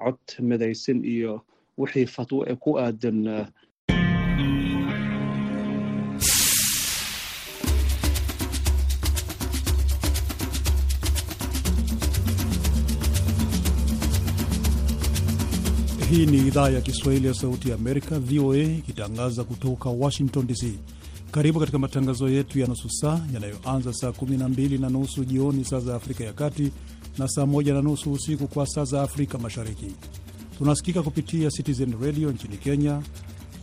cod midaysan iyo wixii fatwo ee ku aadan Hii ni idhaa ya Kiswahili ya Sauti ya Amerika, VOA, ikitangaza kutoka Washington DC. Karibu katika matangazo yetu ya nusu saa yanayoanza saa 12 na nusu jioni saa za Afrika ya Kati na saa moja na nusu usiku kwa saa za Afrika Mashariki. Tunasikika kupitia Citizen Radio nchini Kenya,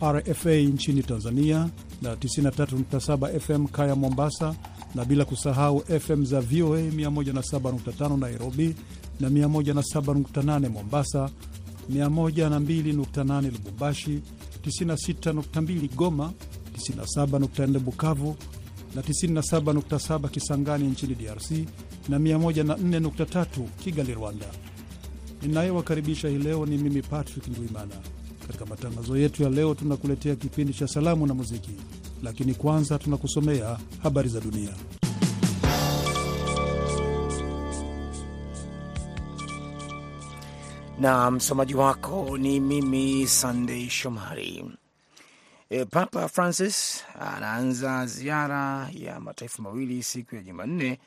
RFA nchini Tanzania na 93.7 FM Kaya Mombasa, na bila kusahau FM za VOA 107.5 Nairobi na 107.8 Mombasa, 102.8 Lubumbashi, 96.2 Goma, 97.4 Bukavu na 97.7 Kisangani nchini DRC na 104.3 Kigali, Rwanda. Ninayewakaribisha hii leo ni mimi Patrick Ndwimana. Katika matangazo yetu ya leo, tunakuletea kipindi cha salamu na muziki, lakini kwanza tunakusomea habari za dunia. na msomaji wako ni mimi Sandei Shomari. E, Papa Francis anaanza ziara ya mataifa mawili siku ya Jumanne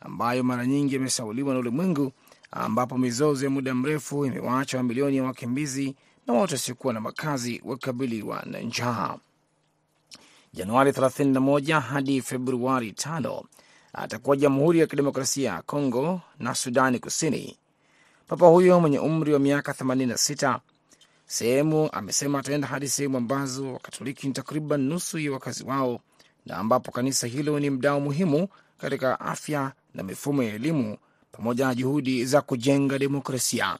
ambayo mara nyingi yamesauliwa na ulimwengu, ambapo mizozo ya muda mrefu imewaacha mamilioni ya wakimbizi na watu wasiokuwa na makazi wakabiliwa na njaa. Januari 31 hadi Februari 5 atakuwa Jamhuri ya Kidemokrasia ya Kongo na Sudani Kusini. Papa huyo mwenye umri wa miaka 86 sehemu amesema ataenda hadi sehemu ambazo Wakatoliki ni takriban nusu ya wakazi wao na ambapo kanisa hilo ni mdao muhimu katika afya na mifumo ya elimu pamoja na juhudi za kujenga demokrasia.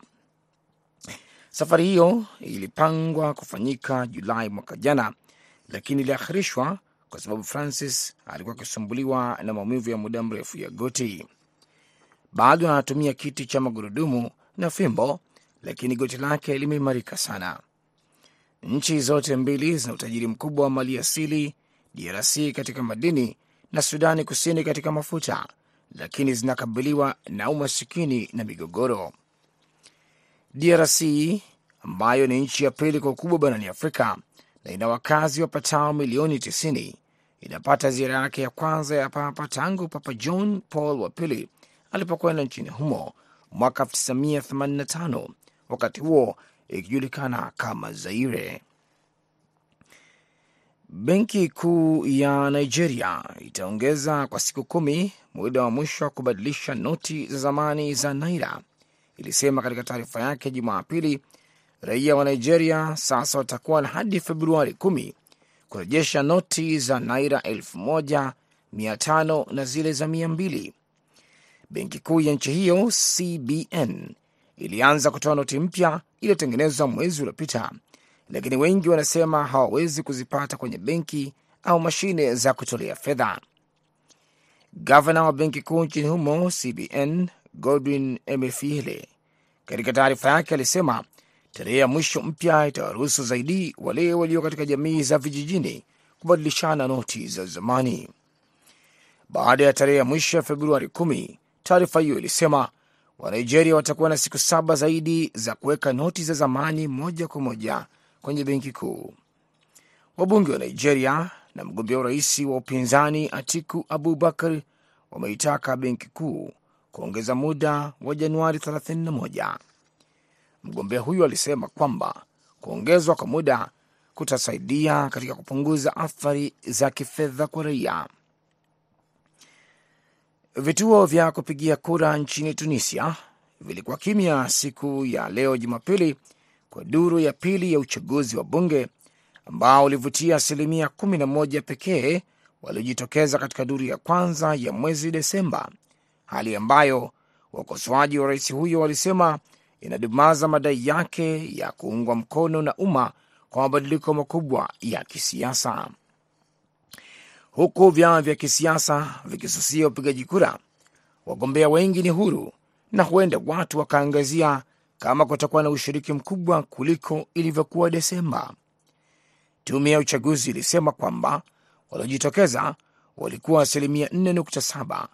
Safari hiyo ilipangwa kufanyika Julai mwaka jana, lakini iliahirishwa kwa sababu Francis alikuwa akisumbuliwa na maumivu ya muda mrefu ya goti. Bado anatumia kiti cha magurudumu na fimbo, lakini goti lake limeimarika sana. Nchi zote mbili zina utajiri mkubwa wa mali asili, DRC katika madini na Sudani Kusini katika mafuta, lakini zinakabiliwa na umasikini na migogoro. DRC ambayo ni nchi ya pili kwa ukubwa barani Afrika na ina wakazi wapatao milioni 90 inapata ziara yake ya kwanza ya papa tangu Papa John Paul wa pili alipokwenda nchini humo mwaka 1985 wakati huo ikijulikana kama Zaire. Benki Kuu ya Nigeria itaongeza kwa siku kumi muda wa mwisho wa kubadilisha noti za zamani za naira, ilisema katika taarifa yake Jumapili. Raia wa Nigeria sasa watakuwa na hadi Februari kumi kurejesha noti za naira elfu moja mia tano na zile za mia mbili. Benki kuu ya nchi hiyo CBN ilianza kutoa noti mpya iliyotengenezwa mwezi uliopita, lakini wengi wanasema hawawezi kuzipata kwenye benki au mashine za kutolea fedha. Gavana wa benki kuu nchini humo CBN Godwin Emefiele katika taarifa yake alisema tarehe ya mwisho mpya itawaruhusu zaidi wale walio katika jamii za vijijini kubadilishana noti za zamani. Baada ya tarehe ya mwisho ya Februari kumi, taarifa hiyo ilisema Wanigeria watakuwa na siku saba zaidi za kuweka noti za zamani moja kwa moja kwenye benki kuu. Wabunge wa Nigeria na mgombea urais wa upinzani Atiku Abubakar wameitaka benki kuu kuongeza muda wa Januari 31. Mgombea huyu alisema kwamba kuongezwa kwa muda kutasaidia katika kupunguza athari za kifedha kwa raia. Vituo vya kupigia kura nchini Tunisia vilikuwa kimya siku ya leo Jumapili kwa duru ya pili ya uchaguzi wa bunge ambao ulivutia asilimia 11 pekee waliojitokeza katika duru ya kwanza ya mwezi Desemba, hali ambayo wakosoaji wa rais huyo walisema inadumaza madai yake ya kuungwa mkono na umma kwa mabadiliko makubwa ya kisiasa. Huku vyama vya kisiasa vikisusia upigaji kura, wagombea wengi ni huru na huenda watu wakaangazia kama kutakuwa na ushiriki mkubwa kuliko ilivyokuwa Desemba. Tume ya uchaguzi ilisema kwamba waliojitokeza walikuwa asilimia 4.7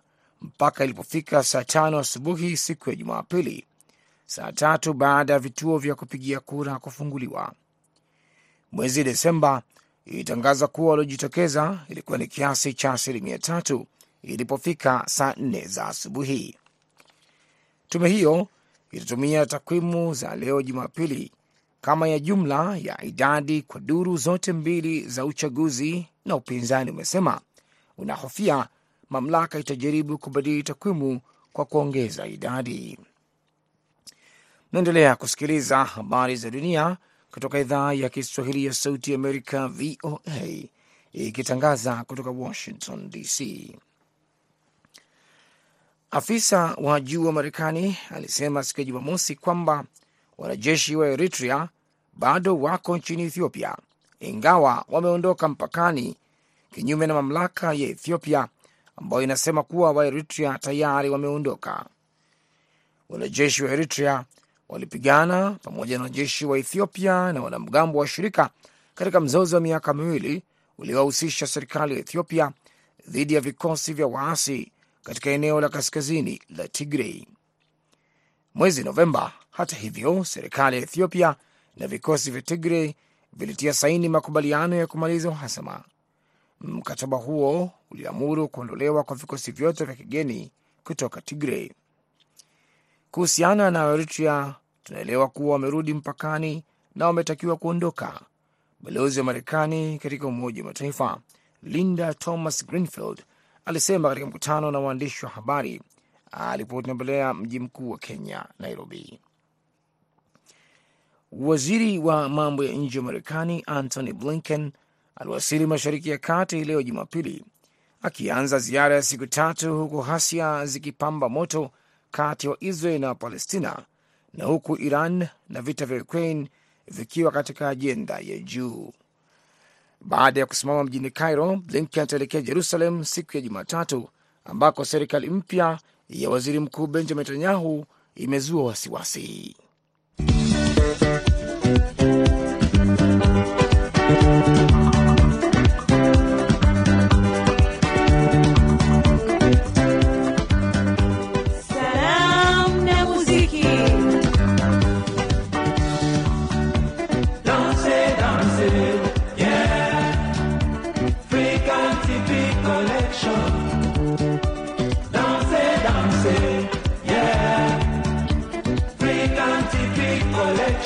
mpaka ilipofika saa tano asubuhi siku ya Jumapili, saa tatu baada ya vituo vya kupigia kura kufunguliwa. Mwezi Desemba ilitangaza kuwa waliojitokeza ilikuwa ni kiasi cha asilimia tatu ilipofika saa nne za asubuhi. Tume hiyo itatumia takwimu za leo Jumapili kama ya jumla ya idadi kwa duru zote mbili za uchaguzi, na upinzani umesema unahofia mamlaka itajaribu kubadili takwimu kwa kuongeza idadi. Naendelea kusikiliza habari za dunia kutoka idhaa ya Kiswahili ya Sauti Amerika, VOA, ikitangaza kutoka Washington DC. Afisa wa juu wa Marekani alisema siku ya Jumamosi kwamba wanajeshi wa Eritrea bado wako nchini Ethiopia, ingawa wameondoka mpakani, kinyume na mamlaka ya Ethiopia ambayo inasema kuwa Waeritrea tayari wameondoka. Wanajeshi wa Eritrea walipigana pamoja na wanajeshi wa Ethiopia na wanamgambo wa shirika katika mzozo wa miaka miwili uliowahusisha serikali ya Ethiopia dhidi ya vikosi vya waasi katika eneo la kaskazini la Tigrei. Mwezi Novemba, hata hivyo, serikali ya Ethiopia na vikosi vya Tigrei vilitia saini makubaliano ya kumaliza uhasama. Mkataba huo uliamuru kuondolewa kwa vikosi vyote vya kigeni kutoka Tigrei. Kuhusiana na Eritrea, tunaelewa kuwa wamerudi mpakani na wametakiwa kuondoka. Balozi wa Marekani katika Umoja wa Mataifa Linda Thomas Greenfield alisema katika mkutano na waandishi wa habari alipotembelea mji mkuu wa Kenya, Nairobi. Waziri wa mambo ya nje wa Marekani Antony Blinken aliwasili Mashariki ya Kati leo Jumapili, akianza ziara ya siku tatu, huku ghasia zikipamba moto kati ya Waisrael na Wapalestina na huku Iran na vita vya Ukraine vikiwa katika ajenda ya juu. Baada ya kusimama mjini Cairo, Blinken ataelekea Jerusalem siku ya Jumatatu, ambako serikali mpya ya waziri mkuu Benjamin Netanyahu imezua wasiwasi.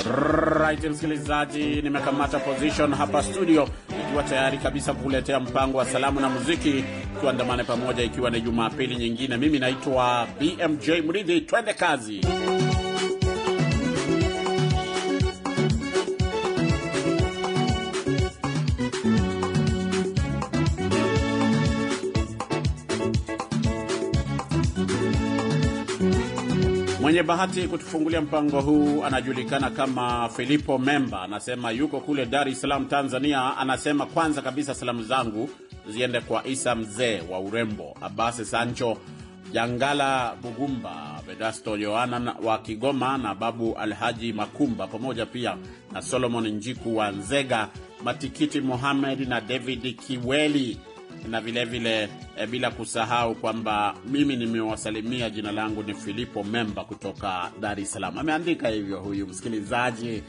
Right, msikilizaji, nimekamata position hapa studio ikiwa tayari kabisa kukuletea mpango wa salamu na muziki, tuandamane pamoja, ikiwa ni Jumapili nyingine. Mimi naitwa BMJ Mridhi, twende kazi. Mwenye bahati kutufungulia mpango huu anajulikana kama Filipo Memba, anasema yuko kule Dar es Salaam, Tanzania. Anasema kwanza kabisa salamu zangu ziende kwa Isa mzee wa urembo, Abasi Sancho Jangala, Bugumba, Vedasto Yohana wa Kigoma na Babu Alhaji Makumba, pamoja pia na Solomon Njiku wa Nzega, Matikiti Mohamed na David Kiweli na vilevile vile, e, bila kusahau kwamba mimi nimewasalimia. Jina langu ni Filipo Memba kutoka Dar es Salaam. Ameandika hivyo huyu msikilizaji.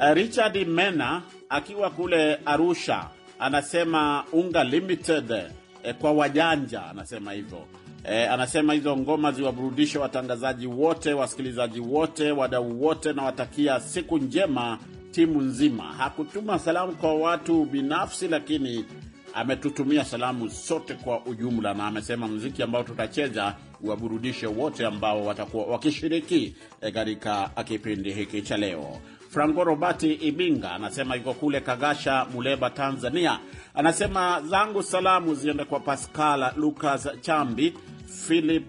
E, Richard Mena akiwa kule Arusha anasema unga limited e, kwa wajanja, anasema hivyo e, anasema hizo ngoma ziwaburudishe watangazaji wote, wasikilizaji wote, wadau wote, na watakia siku njema timu nzima. Hakutuma salamu kwa watu binafsi, lakini ametutumia salamu sote kwa ujumla, na amesema mziki ambao tutacheza waburudishe wote ambao watakuwa wakishiriki katika kipindi hiki cha leo. Franco Robati Ibinga anasema yuko kule Kagasha, Muleba, Tanzania. Anasema zangu salamu ziende kwa Pascal Lucas Chambi, Philip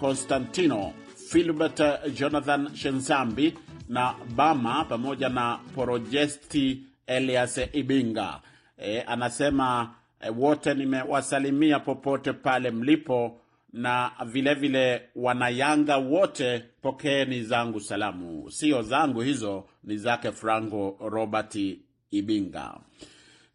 Constantino, Filbert Jonathan Shensambi na Bama pamoja na Porojesti Elias Ibinga. E, anasema wote nimewasalimia popote pale mlipo, na vilevile wanayanga wote pokeeni zangu salamu. Sio zangu hizo, ni zake Franco Robert Ibinga.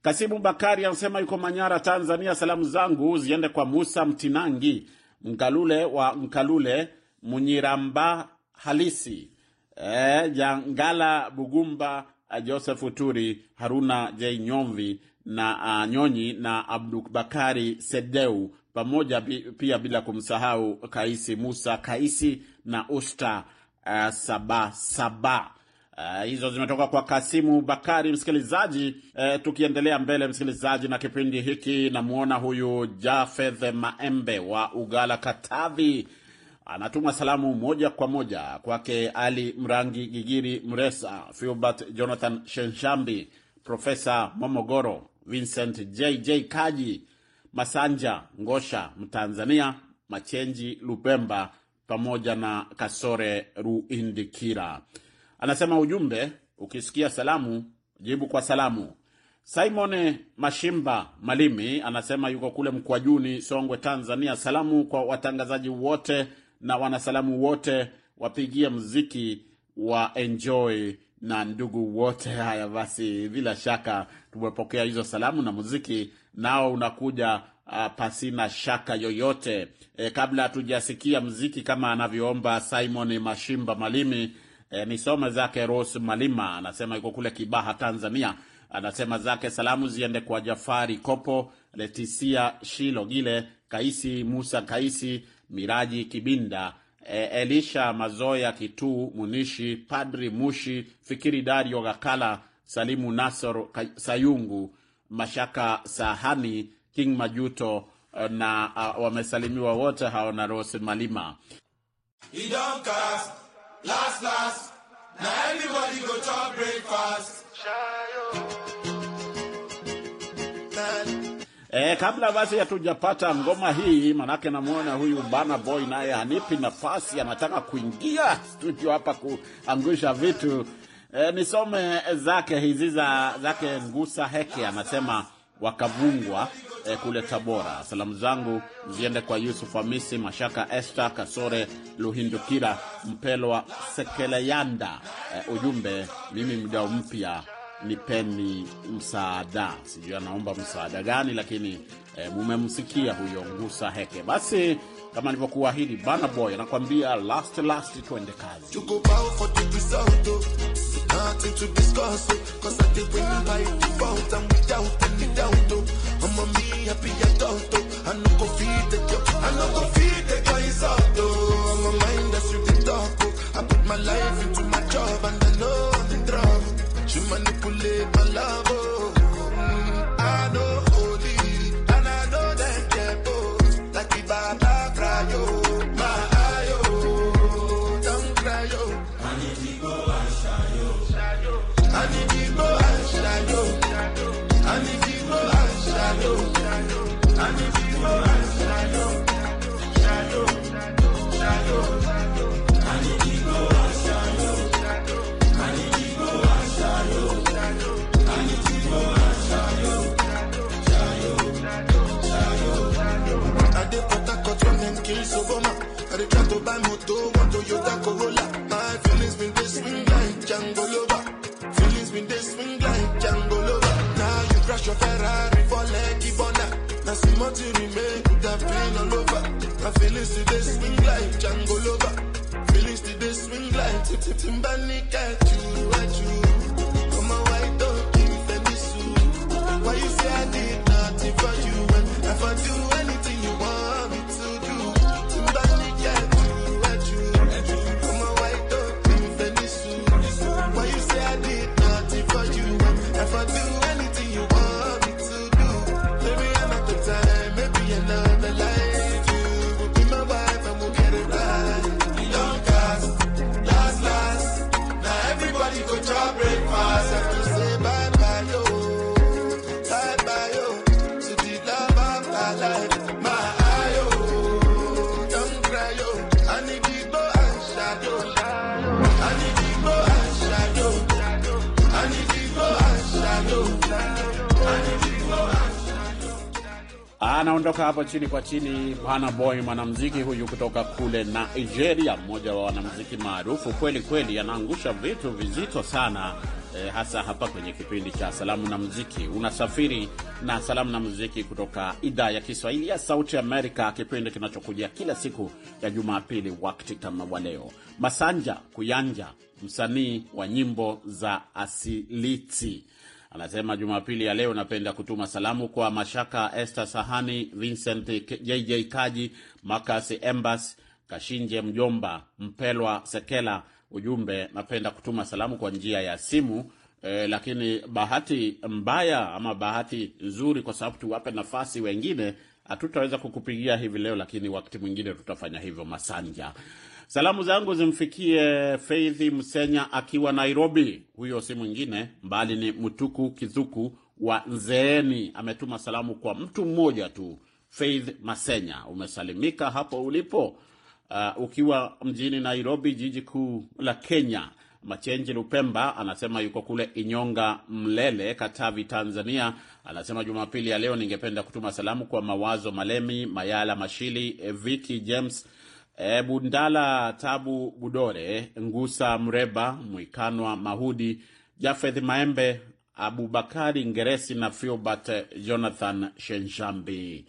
Kasimu Bakari anasema yuko Manyara, Tanzania. Salamu zangu ziende kwa Musa Mtinangi Mkalule wa Mkalule, Munyiramba halisi e, Jangala Bugumba, Joseph Turi, Haruna J Nyomvi na uh, Nyonyi na Abdubakari Sedeu pamoja pia bila kumsahau Kaisi Musa Kaisi na Usta uh, Saba Saba. Uh, hizo zimetoka kwa Kasimu Bakari. Msikilizaji, uh, tukiendelea mbele msikilizaji, na kipindi hiki, namwona huyu Jafeth Maembe wa Ugala, Katavi, anatuma salamu moja kwa moja kwake Ali Mrangi, Gigiri Mresa, Filbert Jonathan Shenshambi, Profesa Momogoro, Vincent JJ Kaji, Masanja Ngosha, Mtanzania, Machenji Lupemba pamoja na Kasore Ruindikira. Anasema ujumbe, ukisikia salamu jibu kwa salamu. Simon Mashimba Malimi anasema yuko kule Mkwajuni, Songwe, Tanzania. Salamu kwa watangazaji wote na wanasalamu wote, wapigie mziki wa enjoy na ndugu wote. Haya basi, bila shaka tumepokea hizo salamu na muziki nao unakuja uh, pasina shaka yoyote. E, kabla hatujasikia mziki kama anavyoomba Simon Mashimba Malimi, e, nisome zake Rose Malima, anasema yuko kule Kibaha, Tanzania. Anasema zake salamu ziende kwa Jafari Kopo, Letisia Shilogile, Kaisi Musa Kaisi, Miraji Kibinda, e, Elisha Mazoya Kituu, Munishi Padri Mushi, Fikiri Dario Gakala, Salimu Nasor Sayungu, Mashaka Sahani, King Majuto na uh, wamesalimiwa wote hao na Rose Malima. Last, last, now everybody go to breakfast. E, kabla basi hatujapata ngoma hii, manake namwona huyu Bana Boy naye hanipi nafasi, anataka kuingia studio hapa kuangusha vitu. E, nisome zake hizi za zake Ngusa Heke, anasema wakavungwa e, kule Tabora. Salamu zangu ziende kwa Yusuf Hamisi, Mashaka Esther, Kasore Luhindukira, Mpelwa Sekeleyanda. E, ujumbe mimi mdau mpya nipeni msaada. Sijui anaomba msaada gani, lakini e, mumemsikia huyo Ngusa Heke. Basi kama nilivyokuahidi, Bana Boy anakuambia last last, twende kazi. My life into my job and I know manipulate my love, oh. Kills Obama. I did try to buy moto, one Toyota Corolla. My feelings been this swing like Django Lover been they swing like Django Lover. Now you crash your Ferrari for Lucky Bona. Now see more to remain, could have been all over. My feelings today swing like Django Lover. Feelings today swing like Timbani at you, at you. Come on, why don't you defend this suit? Why you say I did nothing for you? If I do anything I do. Anaondoka hapo chini kwa chini. Bana Boy, mwanamuziki huyu kutoka kule Nigeria, mmoja wa wanamuziki maarufu kweli kweli, anaangusha vitu vizito sana eh, hasa hapa kwenye kipindi cha salamu na muziki. Unasafiri na salamu na muziki kutoka idhaa ya Kiswahili ya Sauti Amerika, kipindi kinachokuja kila siku ya Jumapili wakati kama wa leo. Masanja Kuyanja, msanii wa nyimbo za asiliti anasema Jumapili ya leo napenda kutuma salamu kwa Mashaka Esther Sahani, Vincent JJ Kaji, Marcus Embas Kashinje, Mjomba Mpelwa Sekela. Ujumbe, napenda kutuma salamu kwa njia ya simu eh, lakini bahati mbaya ama bahati nzuri, kwa sababu tuwape nafasi wengine, hatutaweza kukupigia hivi leo, lakini wakati mwingine tutafanya hivyo. Masanja Salamu zangu zimfikie Faith Msenya akiwa Nairobi. Huyo si mwingine mbali ni Mtuku Kizuku wa Nzeeni. Ametuma salamu kwa mtu mmoja tu. Faith Masenya, umesalimika hapo ulipo, uh, ukiwa mjini Nairobi, jiji kuu la Kenya. Machenji Lupemba anasema yuko kule Inyonga, Mlele, Katavi, Tanzania. Anasema Jumapili ya leo ningependa kutuma salamu kwa Mawazo Malemi, Mayala Mashili, Viki James E, Bundala Tabu Budore, Ngusa Mreba, Mwikanwa Mahudi, Jafeth Maembe, Abubakari Ngeresi na Filbert Jonathan Shenshambi.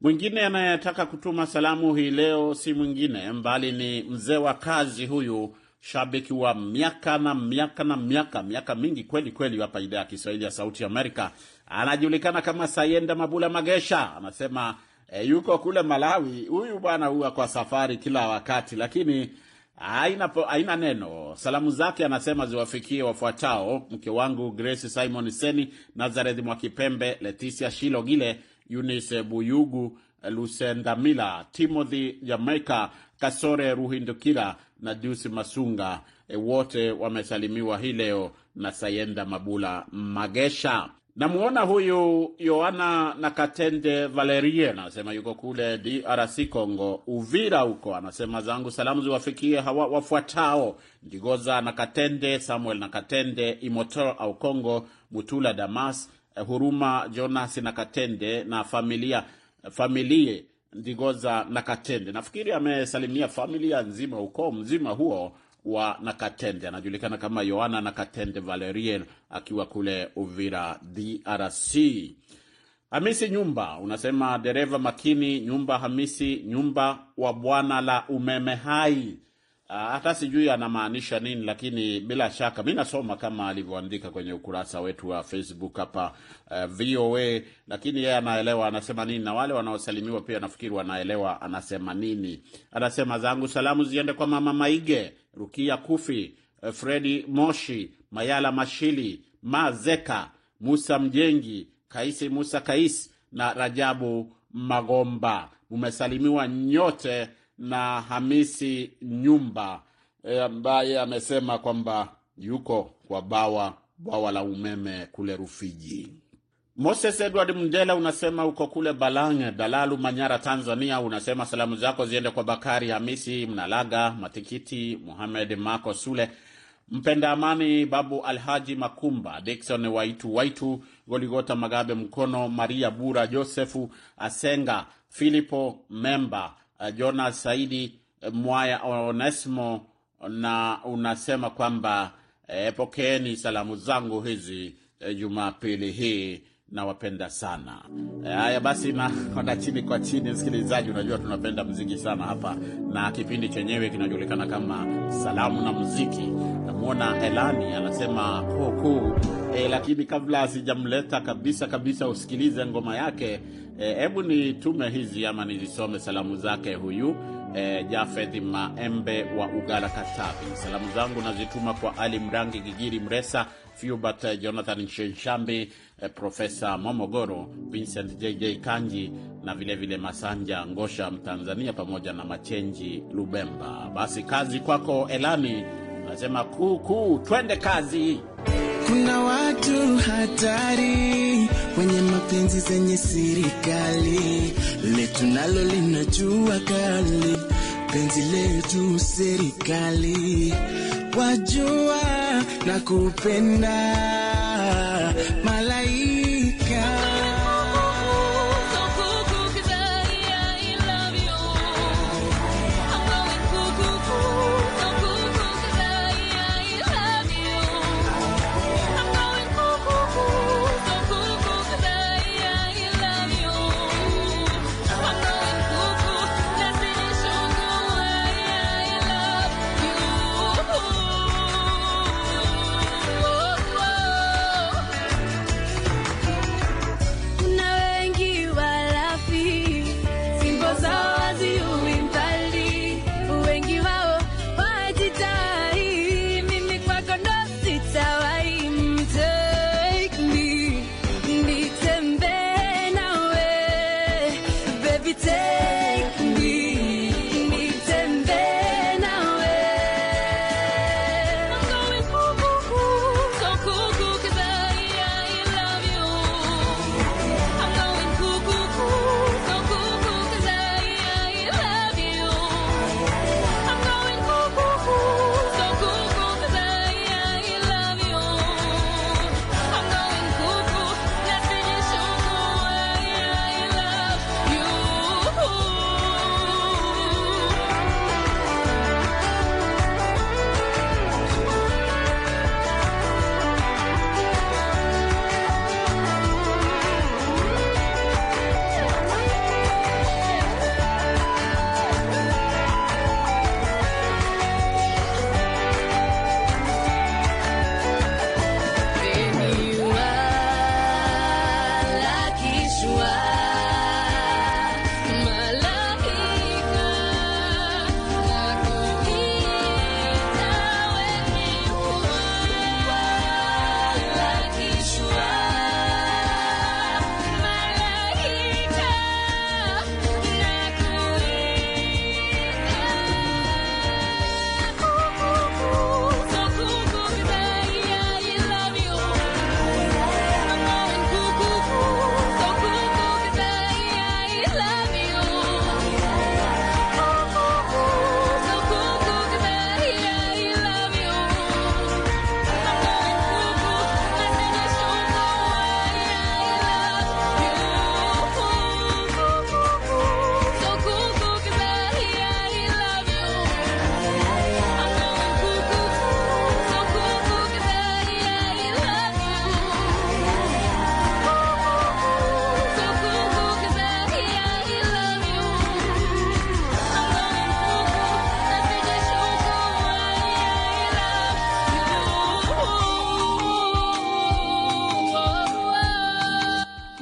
Mwingine anayetaka kutuma salamu hii leo si mwingine mbali ni mzee wa kazi huyu, shabiki wa miaka na miaka na miaka miaka mingi kweli kweli hapa idhaa ya Kiswahili ya Sauti Amerika. Anajulikana kama Sayenda Mabula Magesha, anasema E, yuko kule Malawi. Huyu bwana huwa kwa safari kila wakati, lakini haina haina neno. Salamu zake anasema ziwafikie wafuatao: mke wangu Grace Simon Seni, Nazareth Mwakipembe, Leticia Shilogile, Eunice Buyugu, Lusendamila, Timothy Jamaica, Kasore Ruhindukira na Jusi Masunga. E, wote wamesalimiwa hii leo na Sayenda Mabula Magesha. Namwona huyu Yohana Nakatende Valerie anasema yuko kule DRC Congo, Uvira huko. Anasema zangu salamu ziwafikie hawa wafuatao: Ndigoza Nakatende, Samuel Nakatende, Imotor au Congo, Mutula Damas, Huruma Jonas Nakatende na familia familie Ndigoza Nakatende. Nafikiri amesalimia familia nzima, ukoo mzima huo wa Nakatende. Anajulikana kama Yohana Nakatende Valerie akiwa kule Uvira, DRC. Hamisi Nyumba unasema dereva makini, Nyumba Hamisi Nyumba wa bwana la umeme hai. Hata sijui anamaanisha nini, lakini bila shaka mi nasoma kama alivyoandika kwenye ukurasa wetu wa Facebook hapa uh, VOA, lakini yeye anaelewa anasema nini, na wale wanaosalimiwa pia nafikiri wanaelewa anasema nini. Anasema zangu salamu ziende kwa mama Maige, Rukia Kufi, uh, Fredi Moshi, Mayala Mashili, Mazeka, Musa Mjengi, Kaisi Musa Kais na Rajabu Magomba. Mumesalimiwa nyote na Hamisi Nyumba ambaye e, amesema kwamba yuko kwa bawa bwawa la umeme kule Rufiji. Moses Edward Mndela unasema uko kule Balange, Dalalu, Manyara, Tanzania. Unasema salamu zako ziende kwa Bakari Hamisi Mnalaga, Matikiti Muhamed Mako Sule, Mpenda Amani, Babu Alhaji Makumba, Dikson Waitu Waitu, Goligota Magabe Mkono, Maria Bura, Josefu Asenga, Filipo Memba, Jonas Saidi Mwaya, Onesmo, na unasema kwamba e, pokeeni salamu zangu hizi e, Jumapili hii nawapenda sana. Haya e, basi naona chini kwa chini, msikilizaji, unajua tunapenda mziki sana hapa, na kipindi chenyewe kinajulikana kama salamu na muziki. Namwona Elani anasema kuukuu e, lakini kabla sijamleta kabisa kabisa usikilize ngoma yake, hebu e, nitume hizi ama nizisome salamu zake huyu E, Jafeth Maembe wa Ugala, Katavi. Salamu zangu nazituma kwa Ali Mrangi, Gigiri Mresa, Fubert Jonathan Shenshambi, eh, Profesa Momogoro, Vincent JJ Kanji na vilevile vile Masanja Ngosha Mtanzania, pamoja na Machenji Lubemba. Basi kazi kwako Elani, nasema kuu kuu, twende kazi. Kuna watu hatari wenye mapenzi zenye serikali, letu nalo linajua kali, penzi letu serikali, wajua na kupenda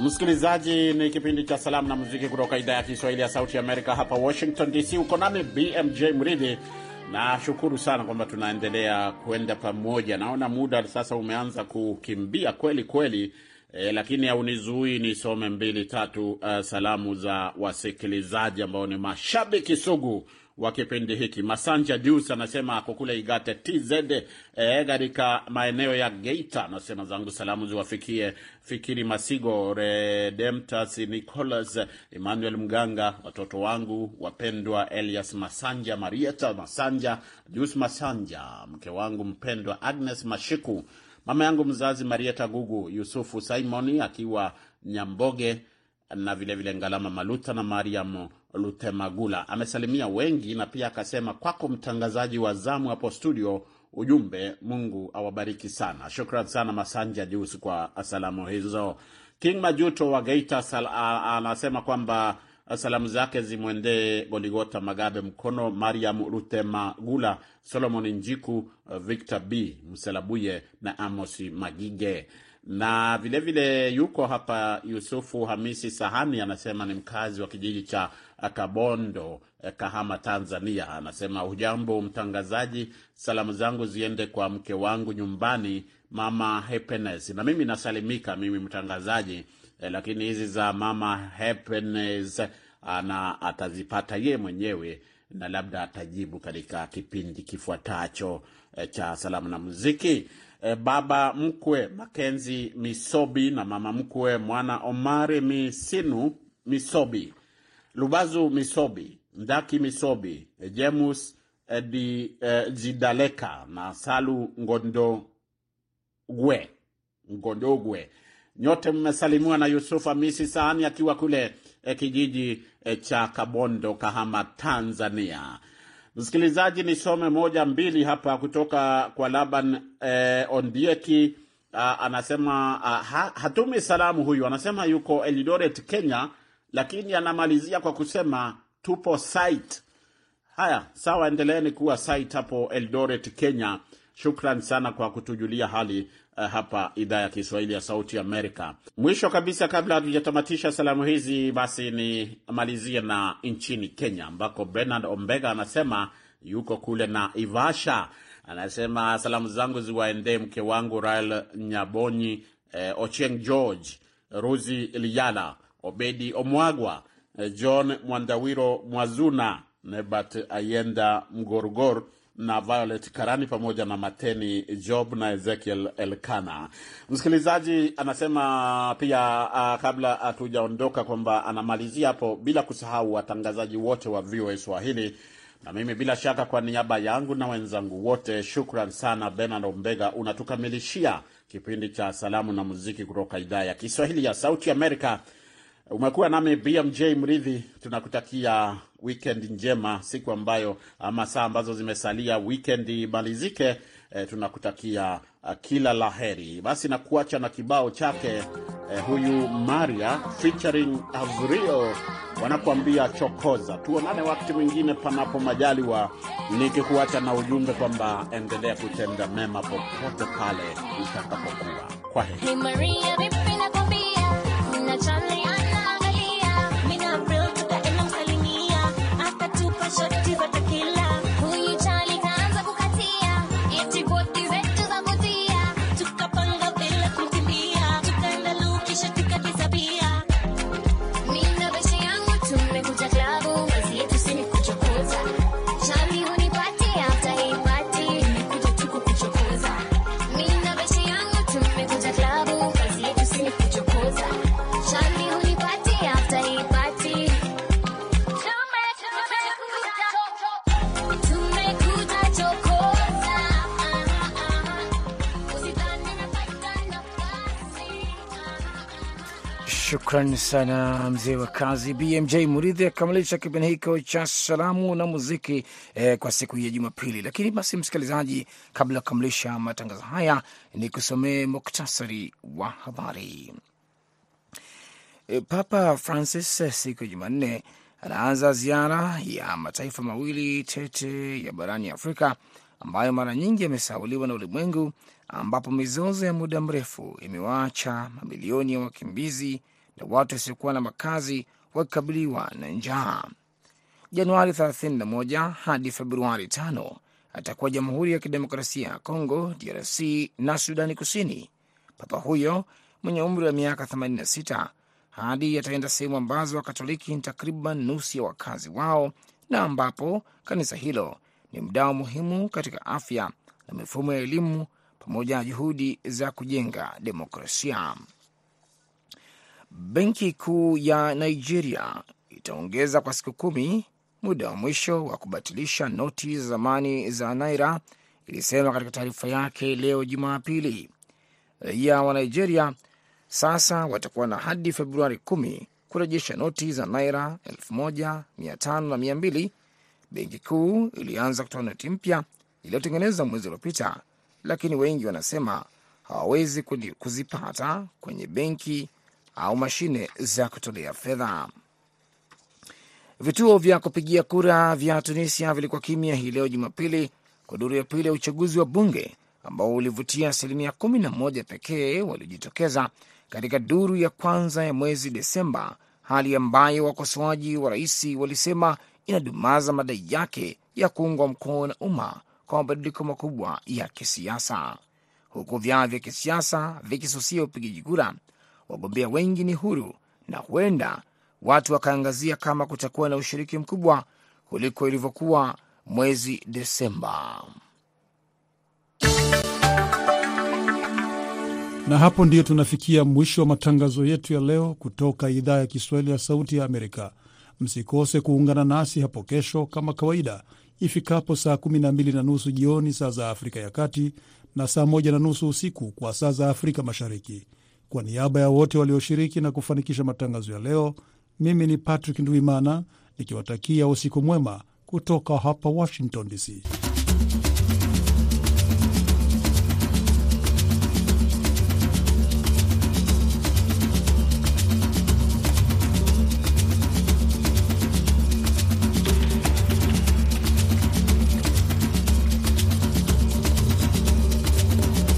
Msikilizaji, ni kipindi cha salamu na muziki kutoka idhaa ya Kiswahili ya Sauti Amerika hapa Washington DC. Uko nami BMJ Mridhi. Nashukuru sana kwamba tunaendelea kwenda pamoja. Naona muda sasa umeanza kukimbia kweli kweli, eh, lakini haunizuii nisome mbili tatu uh, salamu za wasikilizaji ambao ni mashabiki sugu wa kipindi hiki. Masanja Jus anasema ako kule Igate TZ katika e, maeneo ya Geita. Anasema zangu salamu ziwafikie Fikiri Masigo, Redemptas Nicolas, Emmanuel Mganga, watoto wangu wapendwa Elias Masanja, Marieta Masanja, Jus Masanja, mke wangu mpendwa Agnes Mashiku, mama yangu mzazi Marieta Gugu, Yusufu Simoni akiwa Nyamboge na vilevile vile Ngalama Maluta na Mariam Lutemagula. Amesalimia wengi na pia akasema, kwako mtangazaji wa zamu hapo studio, ujumbe Mungu awabariki sana. Shukran sana Masanja Jus kwa salamu hizo. King Majuto wa Geita anasema kwamba salamu zake zimwendee Goligota Magabe Mkono, Mariam Rutemagula, Solomon Njiku, Victor B Mselabuye na Amosi Magige na vilevile vile yuko hapa Yusufu Hamisi Sahani, anasema ni mkazi wa kijiji cha Kabondo, Kahama, Tanzania. Anasema hujambo mtangazaji, salamu zangu ziende kwa mke wangu nyumbani, mama Happiness. Na mimi nasalimika mimi mtangazaji eh, lakini hizi za mama Happiness ana atazipata ye mwenyewe na labda atajibu katika kipindi kifuatacho eh, cha salamu na muziki. E, baba mkwe Makenzi Misobi na mama mkwe mwana Omari Misinu Misobi, Lubazu Misobi, Ndaki Misobi, Jemus Edi, eh, Jidaleka na Salu Ngondogwe Ngondogwe, nyote mmesalimiwa na Yusuf Amisi Sahani akiwa kule eh, kijiji eh, cha Kabondo, Kahama, Tanzania. Msikilizaji, nisome moja mbili hapa kutoka kwa Laban eh, Ondieki. Uh, anasema uh, ha, hatumi salamu huyu, anasema yuko Eldoret, Kenya, lakini anamalizia kwa kusema tupo site. Haya, sawa, endeleeni kuwa site hapo Eldoret, Kenya. Shukran sana kwa kutujulia hali hapa idhaa ya Kiswahili ya Sauti Amerika. Mwisho kabisa, kabla hatujatamatisha salamu hizi, basi nimalizie na nchini Kenya ambako Bernard Ombega anasema yuko kule na Ivasha. Anasema salamu zangu ziwaendee mke wangu Rael Nyabonyi, eh, Ochieng George, Rosi Liala, Obedi Omwagwa, eh, John Mwandawiro Mwazuna, Nebat Ayenda Mgorgor na Violet Karani pamoja na Mateni Job na Ezekiel Elkana. Msikilizaji anasema pia uh, kabla hatujaondoka kwamba anamalizia hapo bila kusahau watangazaji wote wa VOA Swahili na mimi bila shaka kwa niaba yangu na wenzangu wote, shukran sana Bernard Ombega, unatukamilishia kipindi cha salamu na muziki kutoka idhaa ya Kiswahili ya Sauti Amerika. Umekuwa nami BMJ Mridhi, tunakutakia weekend njema, siku ambayo ama saa ambazo zimesalia weekend imalizike. E, tunakutakia kila kila la heri. Basi nakuacha na kibao chake e, huyu Maria featuring Avrio wanakuambia chokoza. Tuonane wakati mwingine, panapo majaliwa, nikikuacha na ujumbe kwamba endelea kutenda mema popote pale utakapokuwa. Kwa heri. Charlie, I love Shukran sana mzee wa kazi BMJ Muridhi akamilisha kipindi hiko cha salamu na muziki eh, kwa siku hii ya Jumapili. Lakini basi, msikilizaji, kabla ya kukamilisha matangazo haya, ni kusomee muktasari wa habari. E, Papa Francis siku ya Jumanne anaanza ziara ya mataifa mawili tete ya barani Afrika ambayo mara nyingi yamesahauliwa na ulimwengu, ambapo mizozo ya muda mrefu imewaacha mamilioni ya wakimbizi na watu wasiokuwa na makazi wakikabiliwa na njaa. Januari 31 hadi Februari 5 atakuwa Jamhuri ya Kidemokrasia ya Kongo, DRC na Sudani Kusini. Papa huyo mwenye umri wa miaka 86 hadi ataenda sehemu ambazo Wakatoliki ni takriban nusu ya wakazi wao na ambapo kanisa hilo ni mdao muhimu katika afya na mifumo ya elimu pamoja na juhudi za kujenga demokrasia. Benki Kuu ya Nigeria itaongeza kwa siku kumi muda wa mwisho wa kubatilisha noti za zamani za naira, ilisema katika taarifa yake leo Jumapili. Raia wa Nigeria sasa watakuwa na hadi Februari kumi kurejesha noti za naira elfu moja mia tano na mia mbili. Benki Kuu ilianza kutoa noti mpya iliyotengenezwa mwezi uliopita, lakini wengi wanasema hawawezi kuzipata kwenye benki au mashine za kutolea fedha. Vituo vya kupigia kura vya Tunisia vilikuwa kimya hii leo Jumapili kwa duru ya pili ya uchaguzi wa bunge ambao ulivutia asilimia kumi na moja pekee waliojitokeza katika duru ya kwanza ya mwezi Desemba, hali ambayo wakosoaji wa rais walisema inadumaza madai yake ya kuungwa mkono na umma kwa mabadiliko makubwa ya kisiasa. Huku vyama vya kisiasa vikisusia upigaji kura, wagombea wengi ni huru na huenda watu wakaangazia kama kutakuwa na ushiriki mkubwa kuliko ilivyokuwa mwezi Desemba. Na hapo ndiyo tunafikia mwisho wa matangazo yetu ya leo kutoka idhaa ya Kiswahili ya Sauti ya Amerika. Msikose kuungana nasi hapo kesho kama kawaida ifikapo saa 12 na nusu jioni saa za Afrika ya Kati na saa 1 na nusu usiku kwa saa za Afrika Mashariki. Kwa niaba ya wote walioshiriki na kufanikisha matangazo ya leo, mimi ni Patrick Ndwimana nikiwatakia usiku mwema kutoka hapa Washington DC.